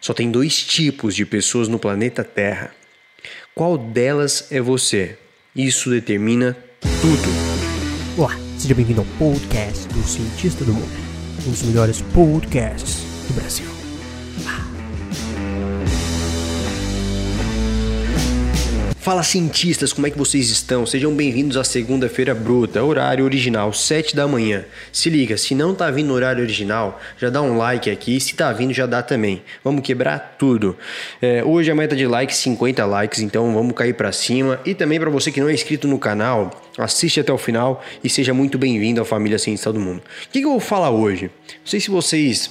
Só tem dois tipos de pessoas no planeta Terra. Qual delas é você? Isso determina tudo. Olá, seja bem-vindo ao podcast do Cientista do Mundo, um dos melhores podcasts do Brasil. Fala cientistas, como é que vocês estão? Sejam bem-vindos à segunda-feira bruta, horário original, 7 da manhã. Se liga, se não tá vindo no horário original, já dá um like aqui, se tá vindo já dá também. Vamos quebrar tudo. É, hoje a meta de likes 50 likes, então vamos cair para cima. E também para você que não é inscrito no canal, assiste até o final e seja muito bem-vindo à família Cientista do Mundo. O que, que eu vou falar hoje? Não sei se vocês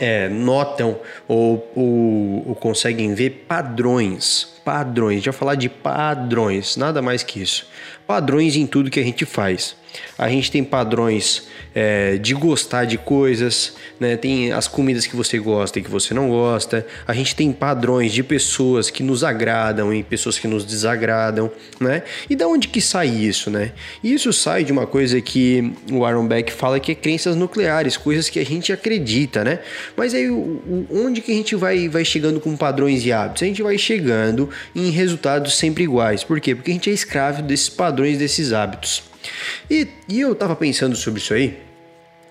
é, notam ou, ou, ou, conseguem ver padrões. Padrões, vai falar de padrões, nada mais que isso. Padrões em tudo que a gente faz. A gente tem padrões é, de gostar de coisas, né? tem as comidas que você gosta e que você não gosta. A gente tem padrões de pessoas que nos agradam e pessoas que nos desagradam, né? E da onde que sai isso, né? Isso sai de uma coisa que o Aaron Beck fala que é crenças nucleares, coisas que a gente acredita, né? Mas aí onde que a gente vai, vai chegando com padrões e hábitos? A gente vai chegando em resultados sempre iguais. Por quê? Porque a gente é escravo desses padrões, desses hábitos. E, e eu tava pensando sobre isso aí,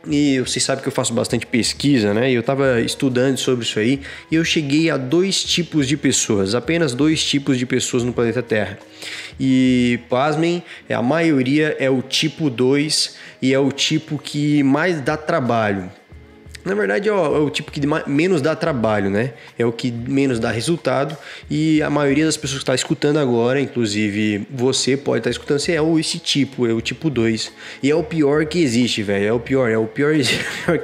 e vocês sabem que eu faço bastante pesquisa, né? E eu estava estudando sobre isso aí e eu cheguei a dois tipos de pessoas, apenas dois tipos de pessoas no planeta Terra. E pasmem, a maioria é o tipo 2 e é o tipo que mais dá trabalho. Na verdade, é o, é tipo que menos dá trabalho, né? É o que menos dá resultado. E a maioria das pessoas que está escutando agora, inclusive você pode estar tá escutando, você é esse tipo, é o tipo 2. E é o pior que existe, velho. É o pior, é o pior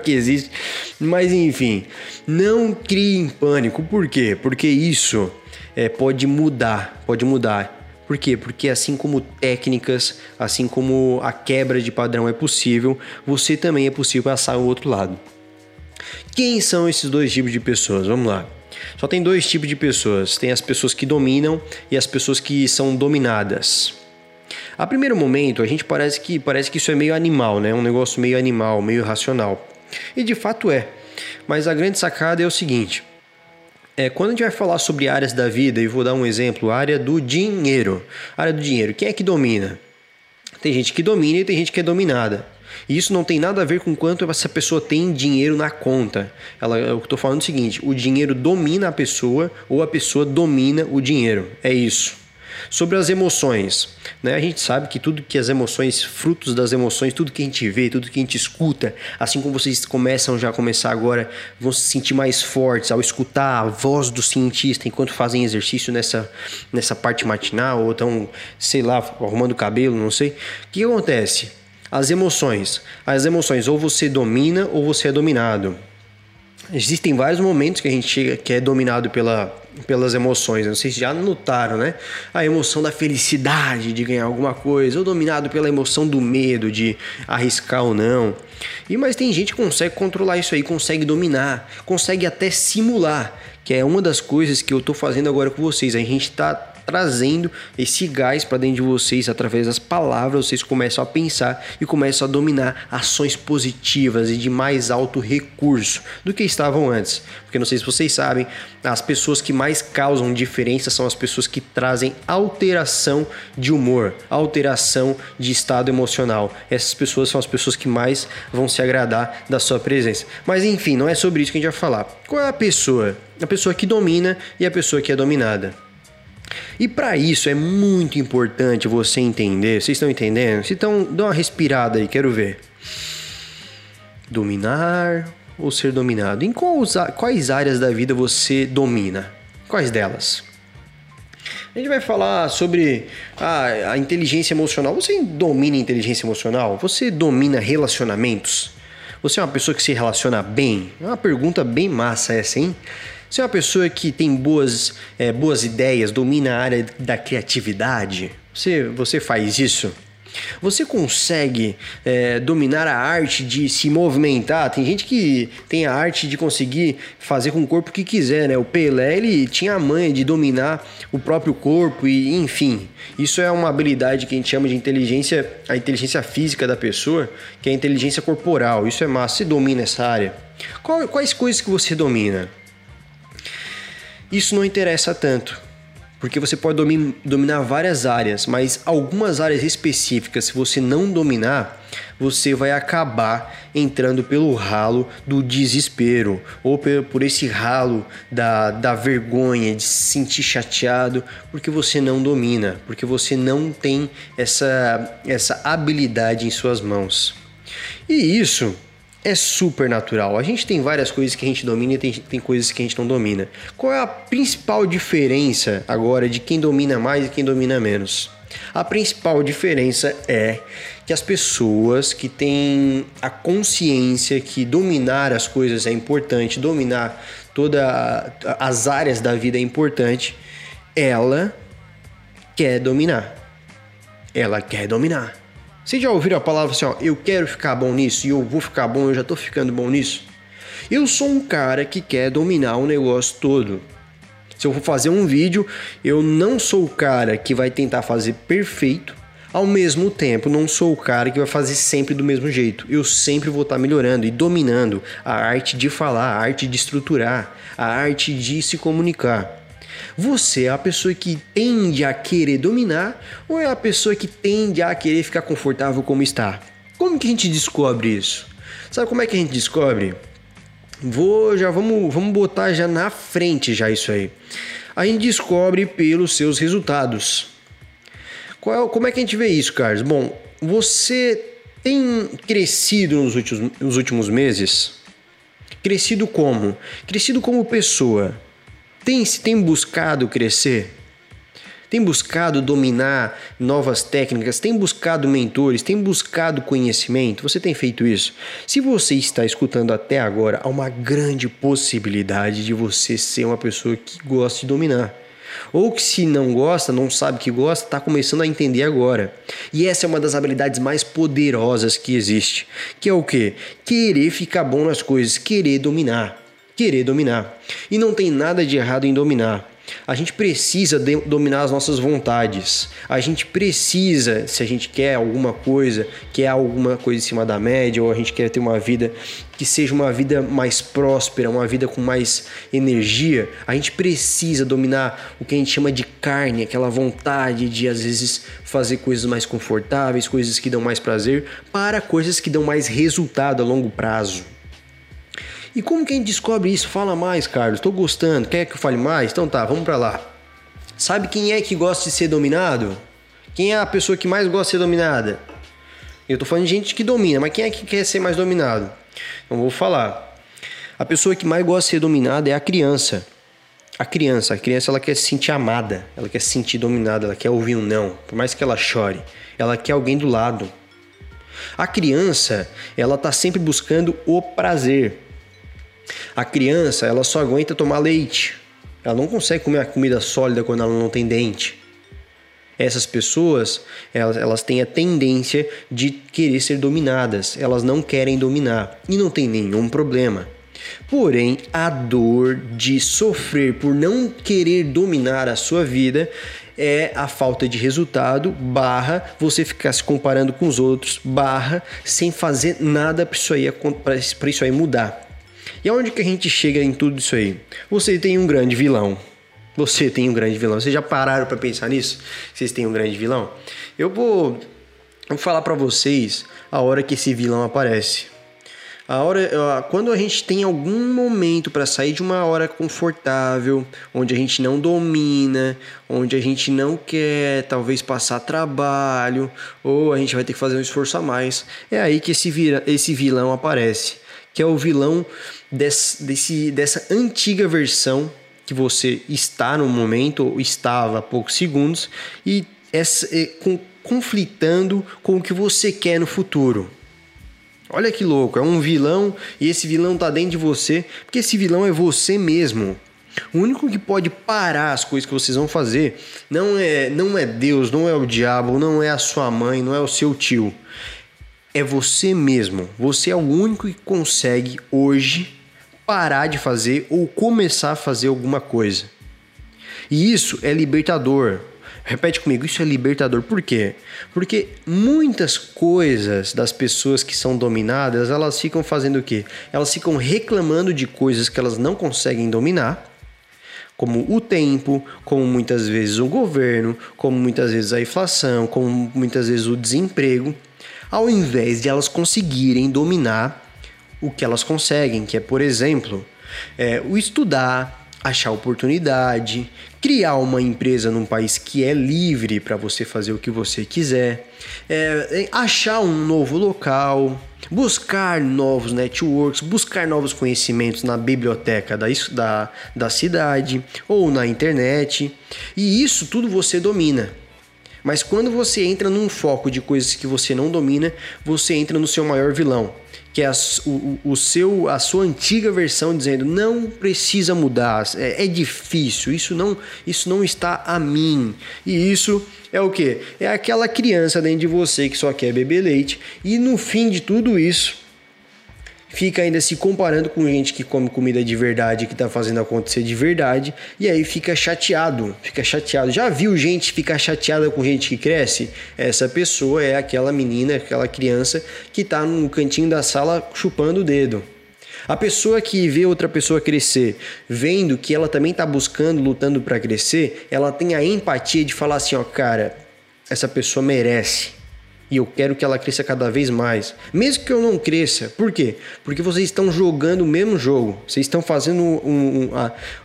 que existe. Mas enfim, não criem pânico. Por quê? Porque isso é, pode mudar, pode mudar. Por quê? Porque assim como técnicas, assim como a quebra de padrão é possível, você também é possível passar o outro lado. Quem são esses dois tipos de pessoas? Vamos lá. Só tem dois tipos de pessoas: tem as pessoas que dominam e as pessoas que são dominadas. A primeiro momento, a gente parece que parece que isso é meio animal, né? Um negócio meio animal, meio racional. E de fato é. Mas a grande sacada é o seguinte: é, quando a gente vai falar sobre áreas da vida, e vou dar um exemplo, área do dinheiro. A área do dinheiro, quem é que domina? Tem gente que domina e tem gente que é dominada. E isso não tem nada a ver com quanto essa pessoa tem dinheiro na conta. Ela, eu estou falando o seguinte: o dinheiro domina a pessoa ou a pessoa domina o dinheiro. É isso. Sobre as emoções, né? A gente sabe que tudo que as emoções, frutos das emoções, tudo que a gente vê, tudo que a gente escuta, assim como vocês começam já a começar agora, vão se sentir mais fortes ao escutar a voz do cientista enquanto fazem exercício nessa, nessa parte matinal ou estão, sei lá, arrumando o cabelo, não sei. O que acontece? As emoções. As emoções, ou você domina ou você é dominado. Existem vários momentos que a gente chega que é dominado pela, pelas emoções. Não sei se já notaram, né? A emoção da felicidade de ganhar alguma coisa, ou dominado pela emoção do medo de arriscar ou não. E mas tem gente que consegue controlar isso aí, consegue dominar, consegue até simular, que é uma das coisas que eu tô fazendo agora com vocês. A gente tá trazendo esse gás para dentro de vocês através das palavras, vocês começam a pensar e começam a dominar ações positivas e de mais alto recurso do que estavam antes. Porque não sei se vocês sabem, as pessoas que mais causam diferença são as pessoas que trazem alteração de humor, alteração de estado emocional. Essas pessoas são as pessoas que mais vão se agradar da sua presença. Mas enfim, não é sobre isso que a gente vai falar. Qual é a pessoa? A pessoa que domina e a pessoa que é dominada. E para isso é muito importante você entender. Vocês estão entendendo? Se dá uma respirada aí, quero ver. Dominar ou ser dominado? Em quais, quais áreas da vida você domina? Quais delas? A gente vai falar sobre a, a inteligência emocional. Você domina inteligência emocional? Você domina relacionamentos? Você é uma pessoa que se relaciona bem? É uma pergunta bem massa essa, hein? Você é uma pessoa que tem boas, é, boas ideias, domina a área da criatividade? Você, você faz isso? Você consegue é, dominar a arte de se movimentar? Tem gente que tem a arte de conseguir fazer com o corpo o que quiser, né? O Pelé ele tinha a manha de dominar o próprio corpo e, enfim, isso é uma habilidade que a gente chama de inteligência, a inteligência física da pessoa, que é a inteligência corporal. Isso é massa. Você domina essa área? Quais coisas que você domina? Isso não interessa tanto, porque você pode dominar várias áreas, mas algumas áreas específicas, se você não dominar, você vai acabar entrando pelo ralo do desespero ou por esse ralo da, da vergonha, de se sentir chateado, porque você não domina, porque você não tem essa, essa habilidade em suas mãos. E isso é super natural. A gente tem várias coisas que a gente domina e tem, tem coisas que a gente não domina. Qual é a principal diferença agora de quem domina mais e quem domina menos? A principal diferença é que as pessoas que têm a consciência que dominar as coisas é importante, dominar todas as áreas da vida é importante, ela quer dominar. Ela quer dominar. Vocês já ouviram a palavra assim, ó, eu quero ficar bom nisso e eu vou ficar bom, eu já tô ficando bom nisso? Eu sou um cara que quer dominar o negócio todo. Se eu for fazer um vídeo, eu não sou o cara que vai tentar fazer perfeito, ao mesmo tempo, não sou o cara que vai fazer sempre do mesmo jeito. Eu sempre vou estar melhorando e dominando a arte de falar, a arte de estruturar, a arte de se comunicar. Você é a pessoa que tende a querer dominar ou é a pessoa que tende a querer ficar confortável como está? Como que a gente descobre isso? Sabe como é que a gente descobre? Vou já vamos vamos botar já na frente já isso aí. A gente descobre pelos seus resultados. Qual, como é que a gente vê isso, Carlos? Bom, você tem crescido nos últimos, nos últimos meses? Crescido como? Crescido como pessoa. Tem, tem buscado crescer? Tem buscado dominar novas técnicas? Tem buscado mentores? Tem buscado conhecimento? Você tem feito isso? Se você está escutando até agora, há uma grande possibilidade de você ser uma pessoa que gosta de dominar. Ou que se não gosta, não sabe que gosta, está começando a entender agora. E essa é uma das habilidades mais poderosas que existe, que é o que? Querer ficar bom nas coisas, querer dominar querer dominar. E não tem nada de errado em dominar. A gente precisa dominar as nossas vontades. A gente precisa, se a gente quer alguma coisa, quer alguma coisa em cima da média, ou a gente quer ter uma vida que seja uma vida mais próspera, uma vida com mais energia, a gente precisa dominar o que a gente chama de carne, aquela vontade de às vezes fazer coisas mais confortáveis, coisas que dão mais prazer, para coisas que dão mais resultado a longo prazo. E como que a gente descobre isso? Fala mais, Carlos. Estou gostando. Quer que eu fale mais? Então tá, vamos para lá. Sabe quem é que gosta de ser dominado? Quem é a pessoa que mais gosta de ser dominada? Eu tô falando de gente que domina, mas quem é que quer ser mais dominado? Então vou falar. A pessoa que mais gosta de ser dominada é a criança. A criança, a criança ela quer se sentir amada, ela quer se sentir dominada, ela quer ouvir um não, por mais que ela chore, ela quer alguém do lado. A criança, ela tá sempre buscando o prazer. A criança, ela só aguenta tomar leite. Ela não consegue comer a comida sólida quando ela não tem dente. Essas pessoas, elas, elas têm a tendência de querer ser dominadas. Elas não querem dominar e não tem nenhum problema. Porém, a dor de sofrer por não querer dominar a sua vida é a falta de resultado, barra você ficar se comparando com os outros, barra sem fazer nada para isso, isso aí mudar. E aonde que a gente chega em tudo isso aí? Você tem um grande vilão. Você tem um grande vilão. Vocês já pararam para pensar nisso? Vocês têm um grande vilão? Eu vou, vou falar para vocês a hora que esse vilão aparece. A hora, quando a gente tem algum momento para sair de uma hora confortável, onde a gente não domina, onde a gente não quer talvez passar trabalho, ou a gente vai ter que fazer um esforço a mais, é aí que esse, vira, esse vilão aparece que é o vilão desse, desse, dessa antiga versão que você está no momento, ou estava há poucos segundos, e essa, é, com, conflitando com o que você quer no futuro. Olha que louco, é um vilão e esse vilão tá dentro de você, porque esse vilão é você mesmo. O único que pode parar as coisas que vocês vão fazer não é, não é Deus, não é o diabo, não é a sua mãe, não é o seu tio é você mesmo. Você é o único que consegue hoje parar de fazer ou começar a fazer alguma coisa. E isso é libertador. Repete comigo, isso é libertador. Por quê? Porque muitas coisas das pessoas que são dominadas, elas ficam fazendo o quê? Elas ficam reclamando de coisas que elas não conseguem dominar como o tempo, como muitas vezes o governo, como muitas vezes a inflação, como muitas vezes o desemprego, ao invés de elas conseguirem dominar o que elas conseguem, que é, por exemplo, é, o estudar, achar oportunidade, criar uma empresa num país que é livre para você fazer o que você quiser, é, é, achar um novo local, buscar novos networks, buscar novos conhecimentos na biblioteca da, da, da cidade ou na internet. E isso tudo você domina. Mas quando você entra num foco de coisas que você não domina, você entra no seu maior vilão, que é a, o, o, seu, a sua antiga versão dizendo não precisa mudar, é, é, difícil, isso não, isso não está a mim. E isso é o que? É aquela criança dentro de você que só quer beber leite e no fim de tudo isso fica ainda se comparando com gente que come comida de verdade, que está fazendo acontecer de verdade, e aí fica chateado, fica chateado. Já viu gente ficar chateada com gente que cresce? Essa pessoa é aquela menina, aquela criança que está no cantinho da sala chupando o dedo. A pessoa que vê outra pessoa crescer, vendo que ela também está buscando, lutando para crescer, ela tem a empatia de falar assim, ó, cara, essa pessoa merece e eu quero que ela cresça cada vez mais. Mesmo que eu não cresça. Por quê? Porque vocês estão jogando o mesmo jogo. Vocês estão fazendo um, um,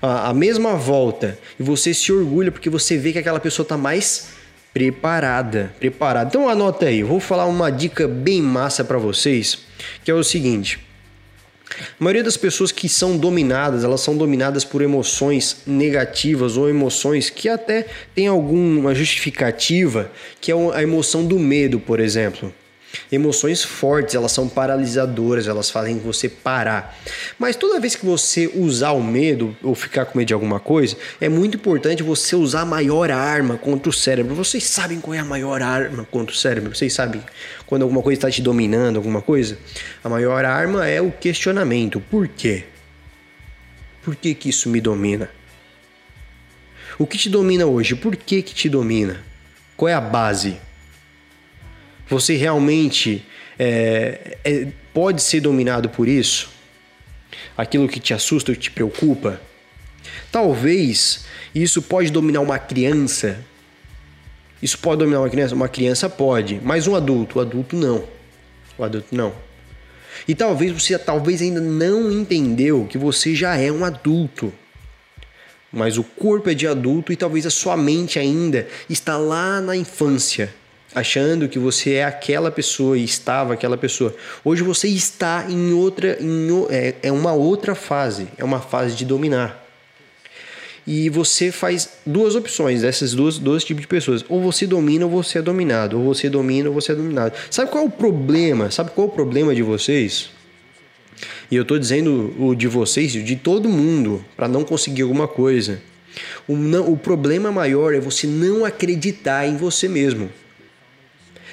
a, a, mesma volta. E você se orgulha porque você vê que aquela pessoa está mais preparada. Preparada. Então anota aí. Eu vou falar uma dica bem massa para vocês. Que é o seguinte. A maioria das pessoas que são dominadas, elas são dominadas por emoções negativas ou emoções que até têm alguma justificativa, que é a emoção do medo, por exemplo. Emoções fortes, elas são paralisadoras, elas fazem você parar. Mas toda vez que você usar o medo ou ficar com medo de alguma coisa, é muito importante você usar a maior arma contra o cérebro. Vocês sabem qual é a maior arma contra o cérebro? Vocês sabem quando alguma coisa está te dominando, alguma coisa? A maior arma é o questionamento. Por quê? Por que, que isso me domina? O que te domina hoje? Por que, que te domina? Qual é a base? Você realmente é, é, pode ser dominado por isso? Aquilo que te assusta ou te preocupa? Talvez isso pode dominar uma criança. Isso pode dominar uma criança? Uma criança pode, mas um adulto, o adulto não. O adulto não. E talvez você talvez ainda não entendeu que você já é um adulto. Mas o corpo é de adulto e talvez a sua mente ainda está lá na infância achando que você é aquela pessoa e estava aquela pessoa. Hoje você está em outra, em, é, é uma outra fase, é uma fase de dominar. E você faz duas opções dessas duas dois tipos de pessoas. Ou você domina ou você é dominado. Ou você domina ou você é dominado. Sabe qual é o problema? Sabe qual é o problema de vocês? E eu estou dizendo o de vocês, de todo mundo, para não conseguir alguma coisa. O, não, o problema maior é você não acreditar em você mesmo.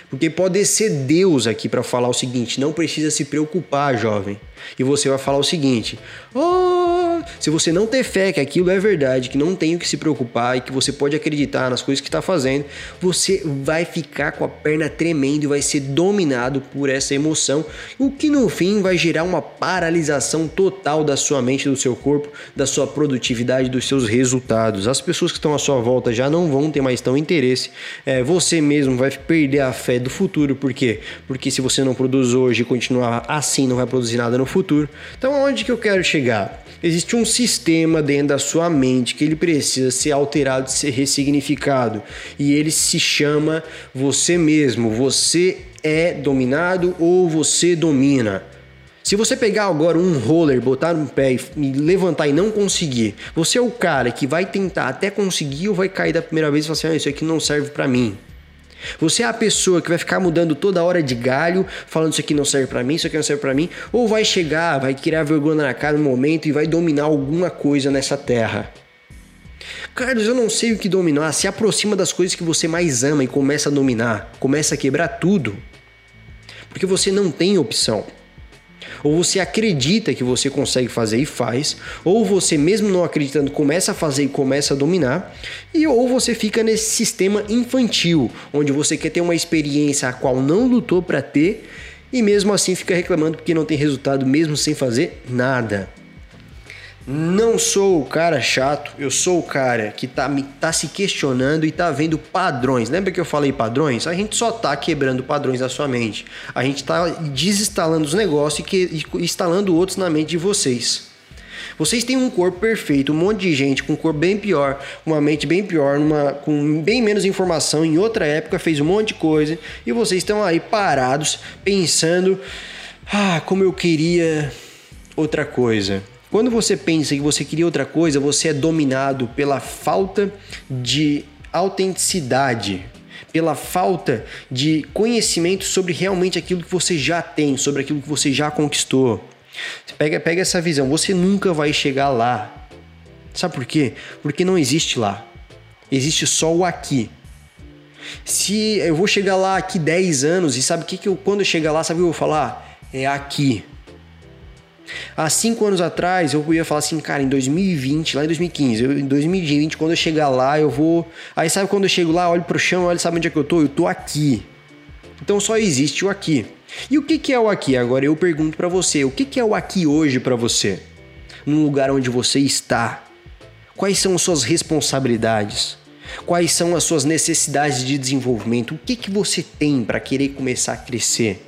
Porque pode ser Deus aqui para falar o seguinte: não precisa se preocupar, jovem. E você vai falar o seguinte: oh, se você não ter fé que aquilo é verdade, que não tem o que se preocupar e que você pode acreditar nas coisas que está fazendo, você vai ficar com a perna tremendo e vai ser dominado por essa emoção, o que no fim vai gerar uma paralisação total da sua mente, do seu corpo, da sua produtividade, dos seus resultados. As pessoas que estão à sua volta já não vão ter mais tão interesse. É, você mesmo vai perder a fé do futuro, por quê? Porque se você não produz hoje e continuar assim, não vai produzir nada no futuro. Então, aonde que eu quero chegar? Existe um sistema dentro da sua mente que ele precisa ser alterado, ser ressignificado. E ele se chama você mesmo. Você é dominado ou você domina. Se você pegar agora um roller, botar no pé e levantar e não conseguir, você é o cara que vai tentar até conseguir ou vai cair da primeira vez e falar assim: ah, isso aqui não serve para mim. Você é a pessoa que vai ficar mudando toda hora de galho, falando isso aqui não serve para mim, isso aqui não serve para mim, ou vai chegar, vai criar vergonha na cara no momento e vai dominar alguma coisa nessa terra. Carlos, eu não sei o que dominar. Se aproxima das coisas que você mais ama e começa a dominar, começa a quebrar tudo. Porque você não tem opção. Ou você acredita que você consegue fazer e faz, ou você mesmo não acreditando começa a fazer e começa a dominar, e ou você fica nesse sistema infantil, onde você quer ter uma experiência a qual não lutou para ter e mesmo assim fica reclamando porque não tem resultado mesmo sem fazer nada. Não sou o cara chato, eu sou o cara que tá, tá se questionando e tá vendo padrões. Lembra que eu falei padrões? A gente só tá quebrando padrões na sua mente. A gente tá desinstalando os negócios e, que, e instalando outros na mente de vocês. Vocês têm um corpo perfeito, um monte de gente com um corpo bem pior, uma mente bem pior, numa, com bem menos informação, em outra época fez um monte de coisa e vocês estão aí parados pensando: ah, como eu queria outra coisa. Quando você pensa que você queria outra coisa, você é dominado pela falta de autenticidade, pela falta de conhecimento sobre realmente aquilo que você já tem, sobre aquilo que você já conquistou. Pega, pega essa visão, você nunca vai chegar lá. Sabe por quê? Porque não existe lá. Existe só o aqui. Se eu vou chegar lá aqui 10 anos e sabe o que, que eu, quando eu chegar lá, sabe o que eu vou falar? É aqui. Há cinco anos atrás eu ia falar assim, cara, em 2020, lá em 2015, eu, em 2020, quando eu chegar lá, eu vou. Aí sabe quando eu chego lá, olho pro chão, olho, sabe onde é que eu tô? Eu tô aqui. Então só existe o aqui. E o que, que é o aqui? Agora eu pergunto para você, o que, que é o aqui hoje para você? No lugar onde você está? Quais são as suas responsabilidades? Quais são as suas necessidades de desenvolvimento? O que, que você tem para querer começar a crescer?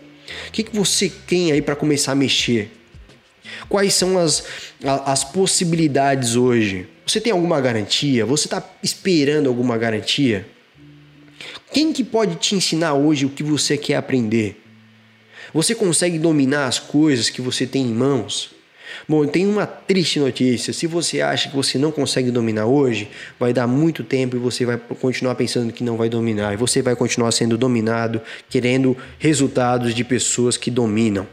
O que, que você tem aí para começar a mexer? Quais são as, as possibilidades hoje? Você tem alguma garantia? Você está esperando alguma garantia? Quem que pode te ensinar hoje o que você quer aprender? Você consegue dominar as coisas que você tem em mãos? Bom, tem uma triste notícia. Se você acha que você não consegue dominar hoje, vai dar muito tempo e você vai continuar pensando que não vai dominar. E você vai continuar sendo dominado, querendo resultados de pessoas que dominam.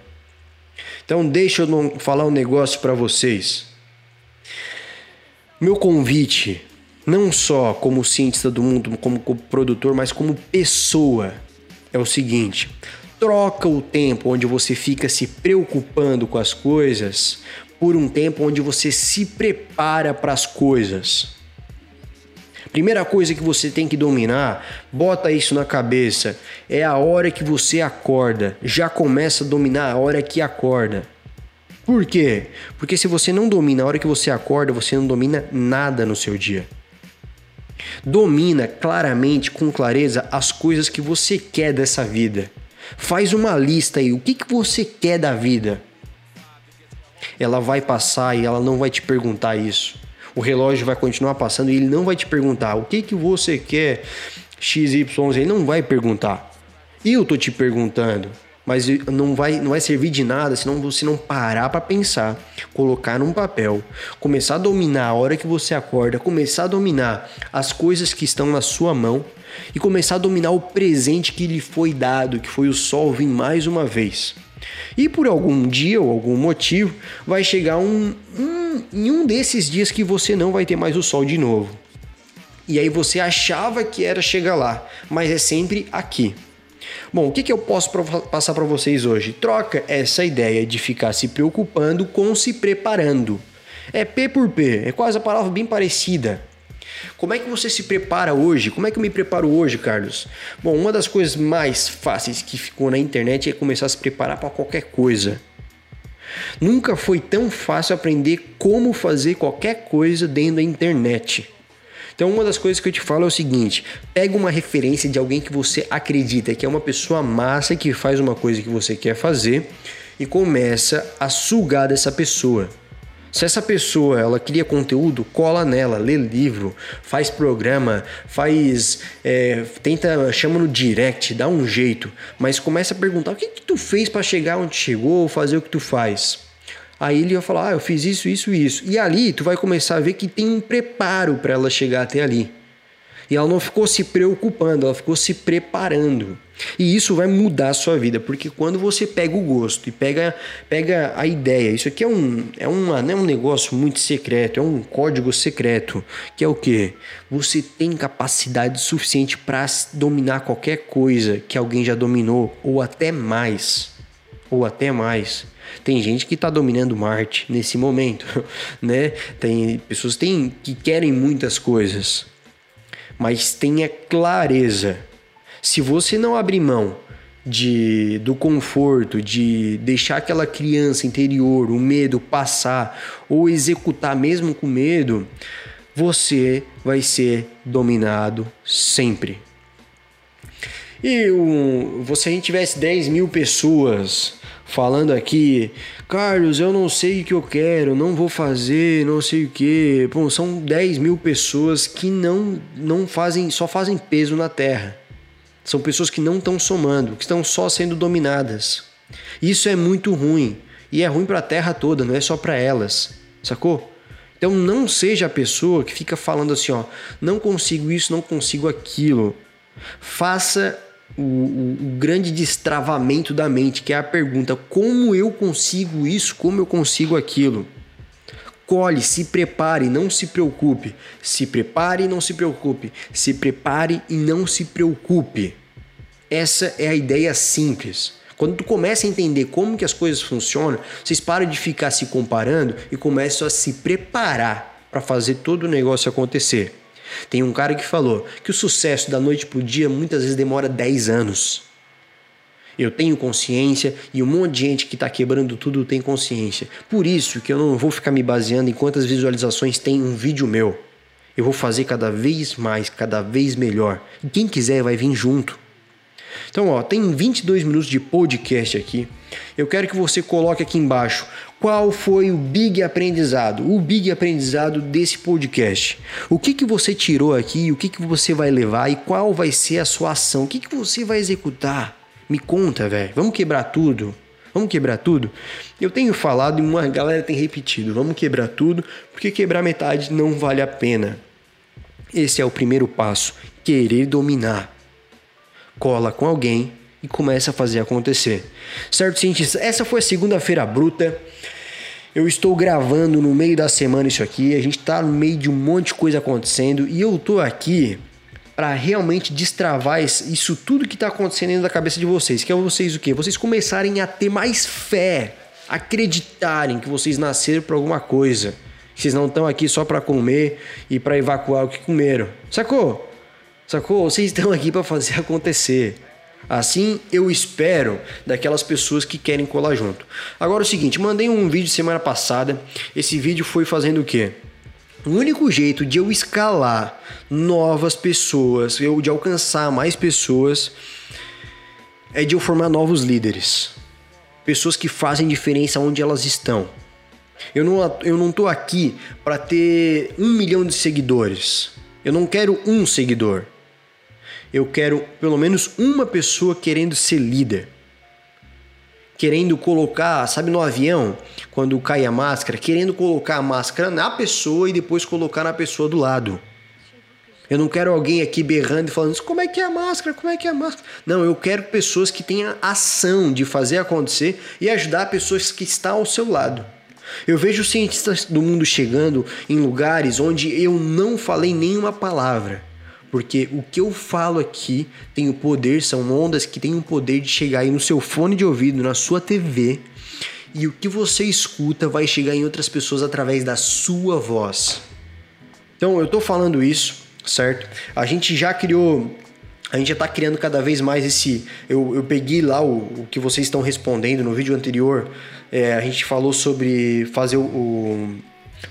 Então, deixa eu falar um negócio para vocês. Meu convite, não só como cientista do mundo, como produtor, mas como pessoa, é o seguinte: troca o tempo onde você fica se preocupando com as coisas por um tempo onde você se prepara para as coisas. Primeira coisa que você tem que dominar, bota isso na cabeça, é a hora que você acorda. Já começa a dominar a hora que acorda. Por quê? Porque se você não domina a hora que você acorda, você não domina nada no seu dia. Domina claramente, com clareza, as coisas que você quer dessa vida. Faz uma lista aí, o que, que você quer da vida? Ela vai passar e ela não vai te perguntar isso. O relógio vai continuar passando e ele não vai te perguntar o que, que você quer XYZ, ele não vai perguntar. Eu tô te perguntando, mas não vai, não vai servir de nada se não você não parar para pensar, colocar num papel, começar a dominar a hora que você acorda, começar a dominar as coisas que estão na sua mão e começar a dominar o presente que lhe foi dado, que foi o sol vir mais uma vez. E por algum dia ou algum motivo, vai chegar um, um, em um desses dias que você não vai ter mais o sol de novo. E aí você achava que era chegar lá, mas é sempre aqui. Bom, o que, que eu posso passar para vocês hoje? Troca essa ideia de ficar se preocupando com se preparando. É P por P, é quase a palavra bem parecida. Como é que você se prepara hoje? Como é que eu me preparo hoje, Carlos? Bom, uma das coisas mais fáceis que ficou na internet é começar a se preparar para qualquer coisa. Nunca foi tão fácil aprender como fazer qualquer coisa dentro da internet. Então, uma das coisas que eu te falo é o seguinte: pega uma referência de alguém que você acredita que é uma pessoa massa que faz uma coisa que você quer fazer e começa a sugar dessa pessoa. Se essa pessoa ela cria conteúdo, cola nela, lê livro, faz programa, faz, é, tenta, chama no direct, dá um jeito, mas começa a perguntar o que, que tu fez para chegar onde chegou, fazer o que tu faz. Aí ele vai falar, ah, eu fiz isso, isso, isso. E ali tu vai começar a ver que tem um preparo para ela chegar até ali. E ela não ficou se preocupando, ela ficou se preparando. E isso vai mudar a sua vida, porque quando você pega o gosto e pega, pega a ideia, isso aqui é um, é, uma, é um negócio muito secreto, é um código secreto, que é o que? Você tem capacidade suficiente para dominar qualquer coisa que alguém já dominou, ou até mais. Ou até mais. Tem gente que está dominando Marte nesse momento, né? Tem pessoas têm, que querem muitas coisas mas tenha clareza. Se você não abrir mão de do conforto, de deixar aquela criança interior, o medo passar ou executar mesmo com medo, você vai ser dominado sempre. E um, se a gente tivesse 10 mil pessoas falando aqui, Carlos, eu não sei o que eu quero, não vou fazer, não sei o que. Bom, são 10 mil pessoas que não, não fazem, só fazem peso na terra. São pessoas que não estão somando, que estão só sendo dominadas. Isso é muito ruim. E é ruim para a terra toda, não é só para elas. Sacou? Então não seja a pessoa que fica falando assim, ó, não consigo isso, não consigo aquilo. Faça o, o, o, grande destravamento da mente, que é a pergunta: como eu consigo isso, como eu consigo aquilo? Colhe, se prepare, não se preocupe. Se prepare e não se preocupe. Se prepare e não se preocupe. Essa é a ideia simples. Quando tu começa a entender como que as coisas funcionam, vocês param de ficar se comparando e começam a se preparar para fazer todo o negócio acontecer. Tem um cara que falou que o sucesso da noite pro dia muitas vezes demora 10 anos. Eu tenho consciência e um monte de gente que está quebrando tudo tem consciência. Por isso que eu não vou ficar me baseando em quantas visualizações tem um vídeo meu. Eu vou fazer cada vez mais, cada vez melhor. E quem quiser vai vir junto. Então, ó, tem 22 minutos de podcast aqui. Eu quero que você coloque aqui embaixo qual foi o big aprendizado, o big aprendizado desse podcast. O que, que você tirou aqui, o que, que você vai levar e qual vai ser a sua ação, o que, que você vai executar. Me conta, velho. Vamos quebrar tudo? Vamos quebrar tudo? Eu tenho falado e uma galera tem repetido: vamos quebrar tudo, porque quebrar metade não vale a pena. Esse é o primeiro passo: querer dominar. Cola com alguém e começa a fazer acontecer. Certo, cientista? Essa foi a segunda-feira bruta. Eu estou gravando no meio da semana isso aqui. A gente está no meio de um monte de coisa acontecendo e eu tô aqui para realmente destravar isso tudo que está acontecendo dentro da cabeça de vocês. Que é vocês o quê? Vocês começarem a ter mais fé, acreditarem que vocês nasceram por alguma coisa. Que vocês não estão aqui só para comer e para evacuar o que comeram. Sacou? Sacou? Vocês estão aqui para fazer acontecer. Assim eu espero daquelas pessoas que querem colar junto. Agora é o seguinte, mandei um vídeo semana passada. Esse vídeo foi fazendo o quê? O único jeito de eu escalar novas pessoas, eu de alcançar mais pessoas, é de eu formar novos líderes. Pessoas que fazem diferença onde elas estão. Eu não, eu não tô aqui para ter um milhão de seguidores. Eu não quero um seguidor. Eu quero pelo menos uma pessoa querendo ser líder querendo colocar, sabe, no avião, quando cai a máscara, querendo colocar a máscara na pessoa e depois colocar na pessoa do lado. Eu não quero alguém aqui berrando e falando como é que é a máscara, como é que é a máscara. Não, eu quero pessoas que tenham ação de fazer acontecer e ajudar pessoas que estão ao seu lado. Eu vejo cientistas do mundo chegando em lugares onde eu não falei nenhuma palavra porque o que eu falo aqui tem o poder, são ondas que têm o poder de chegar aí no seu fone de ouvido, na sua TV, e o que você escuta vai chegar em outras pessoas através da sua voz. Então eu tô falando isso, certo? A gente já criou a gente já está criando cada vez mais esse. Eu, eu peguei lá o, o que vocês estão respondendo no vídeo anterior. É, a gente falou sobre fazer o, o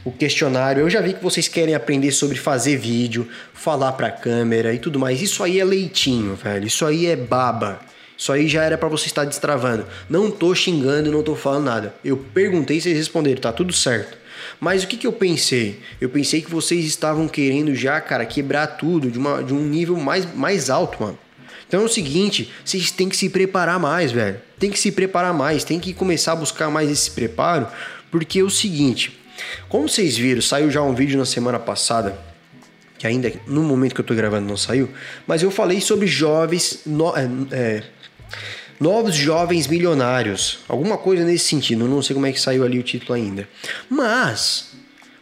o questionário. Eu já vi que vocês querem aprender sobre fazer vídeo, falar para câmera e tudo mais. Isso aí é leitinho, velho. Isso aí é baba. Isso aí já era para você estar destravando. Não tô xingando, não tô falando nada. Eu perguntei, vocês responderam, tá tudo certo. Mas o que, que eu pensei? Eu pensei que vocês estavam querendo já, cara, quebrar tudo de, uma, de um nível mais, mais alto, mano. Então é o seguinte, vocês têm que se preparar mais, velho. Tem que se preparar mais, tem que começar a buscar mais esse preparo, porque é o seguinte, como vocês viram, saiu já um vídeo na semana passada, que ainda no momento que eu tô gravando não saiu, mas eu falei sobre jovens. No, é, é, novos jovens milionários. Alguma coisa nesse sentido, não sei como é que saiu ali o título ainda. Mas.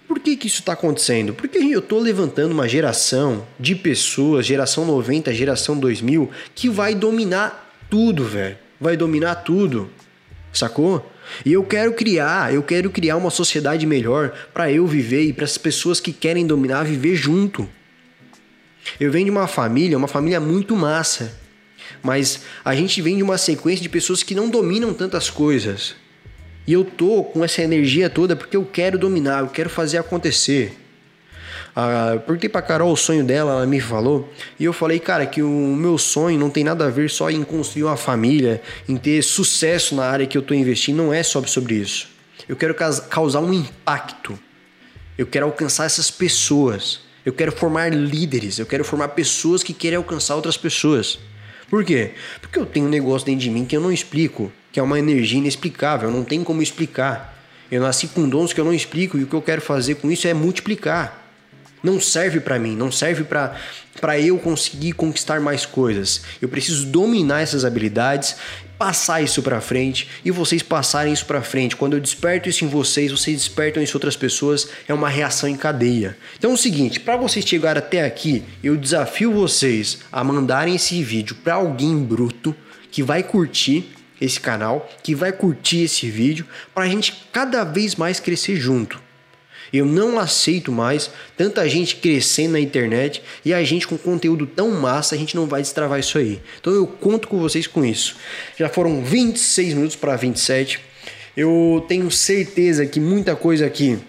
Por que, que isso está acontecendo? Porque eu estou levantando uma geração de pessoas, geração 90, geração 2000, que vai dominar tudo, velho. Vai dominar tudo. Sacou? E eu quero criar, eu quero criar uma sociedade melhor para eu viver e para as pessoas que querem dominar viver junto. Eu venho de uma família, uma família muito massa. Mas a gente vem de uma sequência de pessoas que não dominam tantas coisas. E eu tô com essa energia toda porque eu quero dominar, eu quero fazer acontecer. Ah, perguntei pra Carol o sonho dela, ela me falou. E eu falei, cara, que o meu sonho não tem nada a ver só em construir uma família, em ter sucesso na área que eu tô investindo. Não é só sobre isso. Eu quero causar um impacto. Eu quero alcançar essas pessoas. Eu quero formar líderes. Eu quero formar pessoas que querem alcançar outras pessoas. Por quê? Porque eu tenho um negócio dentro de mim que eu não explico, que é uma energia inexplicável. Não tem como explicar. Eu nasci com dons que eu não explico e o que eu quero fazer com isso é multiplicar não serve para mim, não serve para eu conseguir conquistar mais coisas. Eu preciso dominar essas habilidades, passar isso para frente e vocês passarem isso para frente. Quando eu desperto isso em vocês, vocês despertam isso em outras pessoas, é uma reação em cadeia. Então é o seguinte, para vocês chegar até aqui, eu desafio vocês a mandarem esse vídeo para alguém bruto que vai curtir esse canal, que vai curtir esse vídeo, para a gente cada vez mais crescer junto. Eu não aceito mais tanta gente crescendo na internet e a gente com conteúdo tão massa, a gente não vai destravar isso aí. Então eu conto com vocês com isso. Já foram 26 minutos para 27. Eu tenho certeza que muita coisa aqui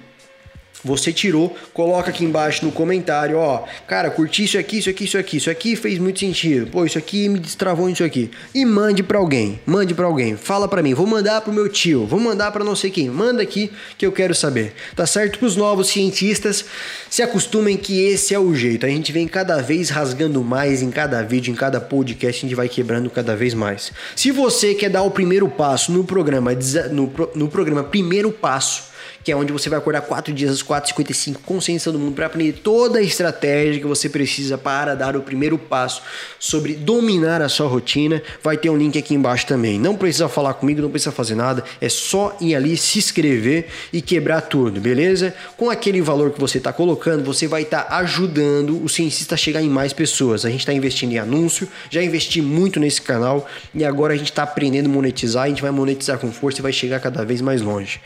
você tirou, coloca aqui embaixo no comentário, ó, cara, curti isso aqui, isso aqui, isso aqui, isso aqui fez muito sentido. Pô, isso aqui me destravou isso aqui. E mande para alguém, mande para alguém. Fala para mim, vou mandar pro meu tio, vou mandar para não sei quem. Manda aqui que eu quero saber. Tá certo que os novos cientistas se acostumem que esse é o jeito. A gente vem cada vez rasgando mais em cada vídeo, em cada podcast, a gente vai quebrando cada vez mais. Se você quer dar o primeiro passo no programa no, no programa Primeiro Passo, que é onde você vai acordar 4 dias às 4h55 com ciência do mundo para aprender toda a estratégia que você precisa para dar o primeiro passo sobre dominar a sua rotina. Vai ter um link aqui embaixo também. Não precisa falar comigo, não precisa fazer nada, é só ir ali, se inscrever e quebrar tudo, beleza? Com aquele valor que você está colocando, você vai estar tá ajudando o cientista a chegar em mais pessoas. A gente está investindo em anúncio, já investi muito nesse canal e agora a gente está aprendendo a monetizar. A gente vai monetizar com força e vai chegar cada vez mais longe.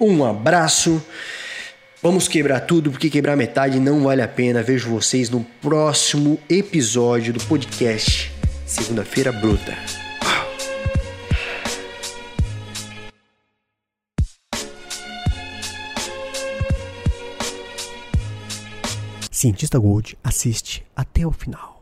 Um abraço. Vamos quebrar tudo, porque quebrar metade não vale a pena. Vejo vocês no próximo episódio do podcast Segunda-feira Bruta. Cientista Gold assiste até o final.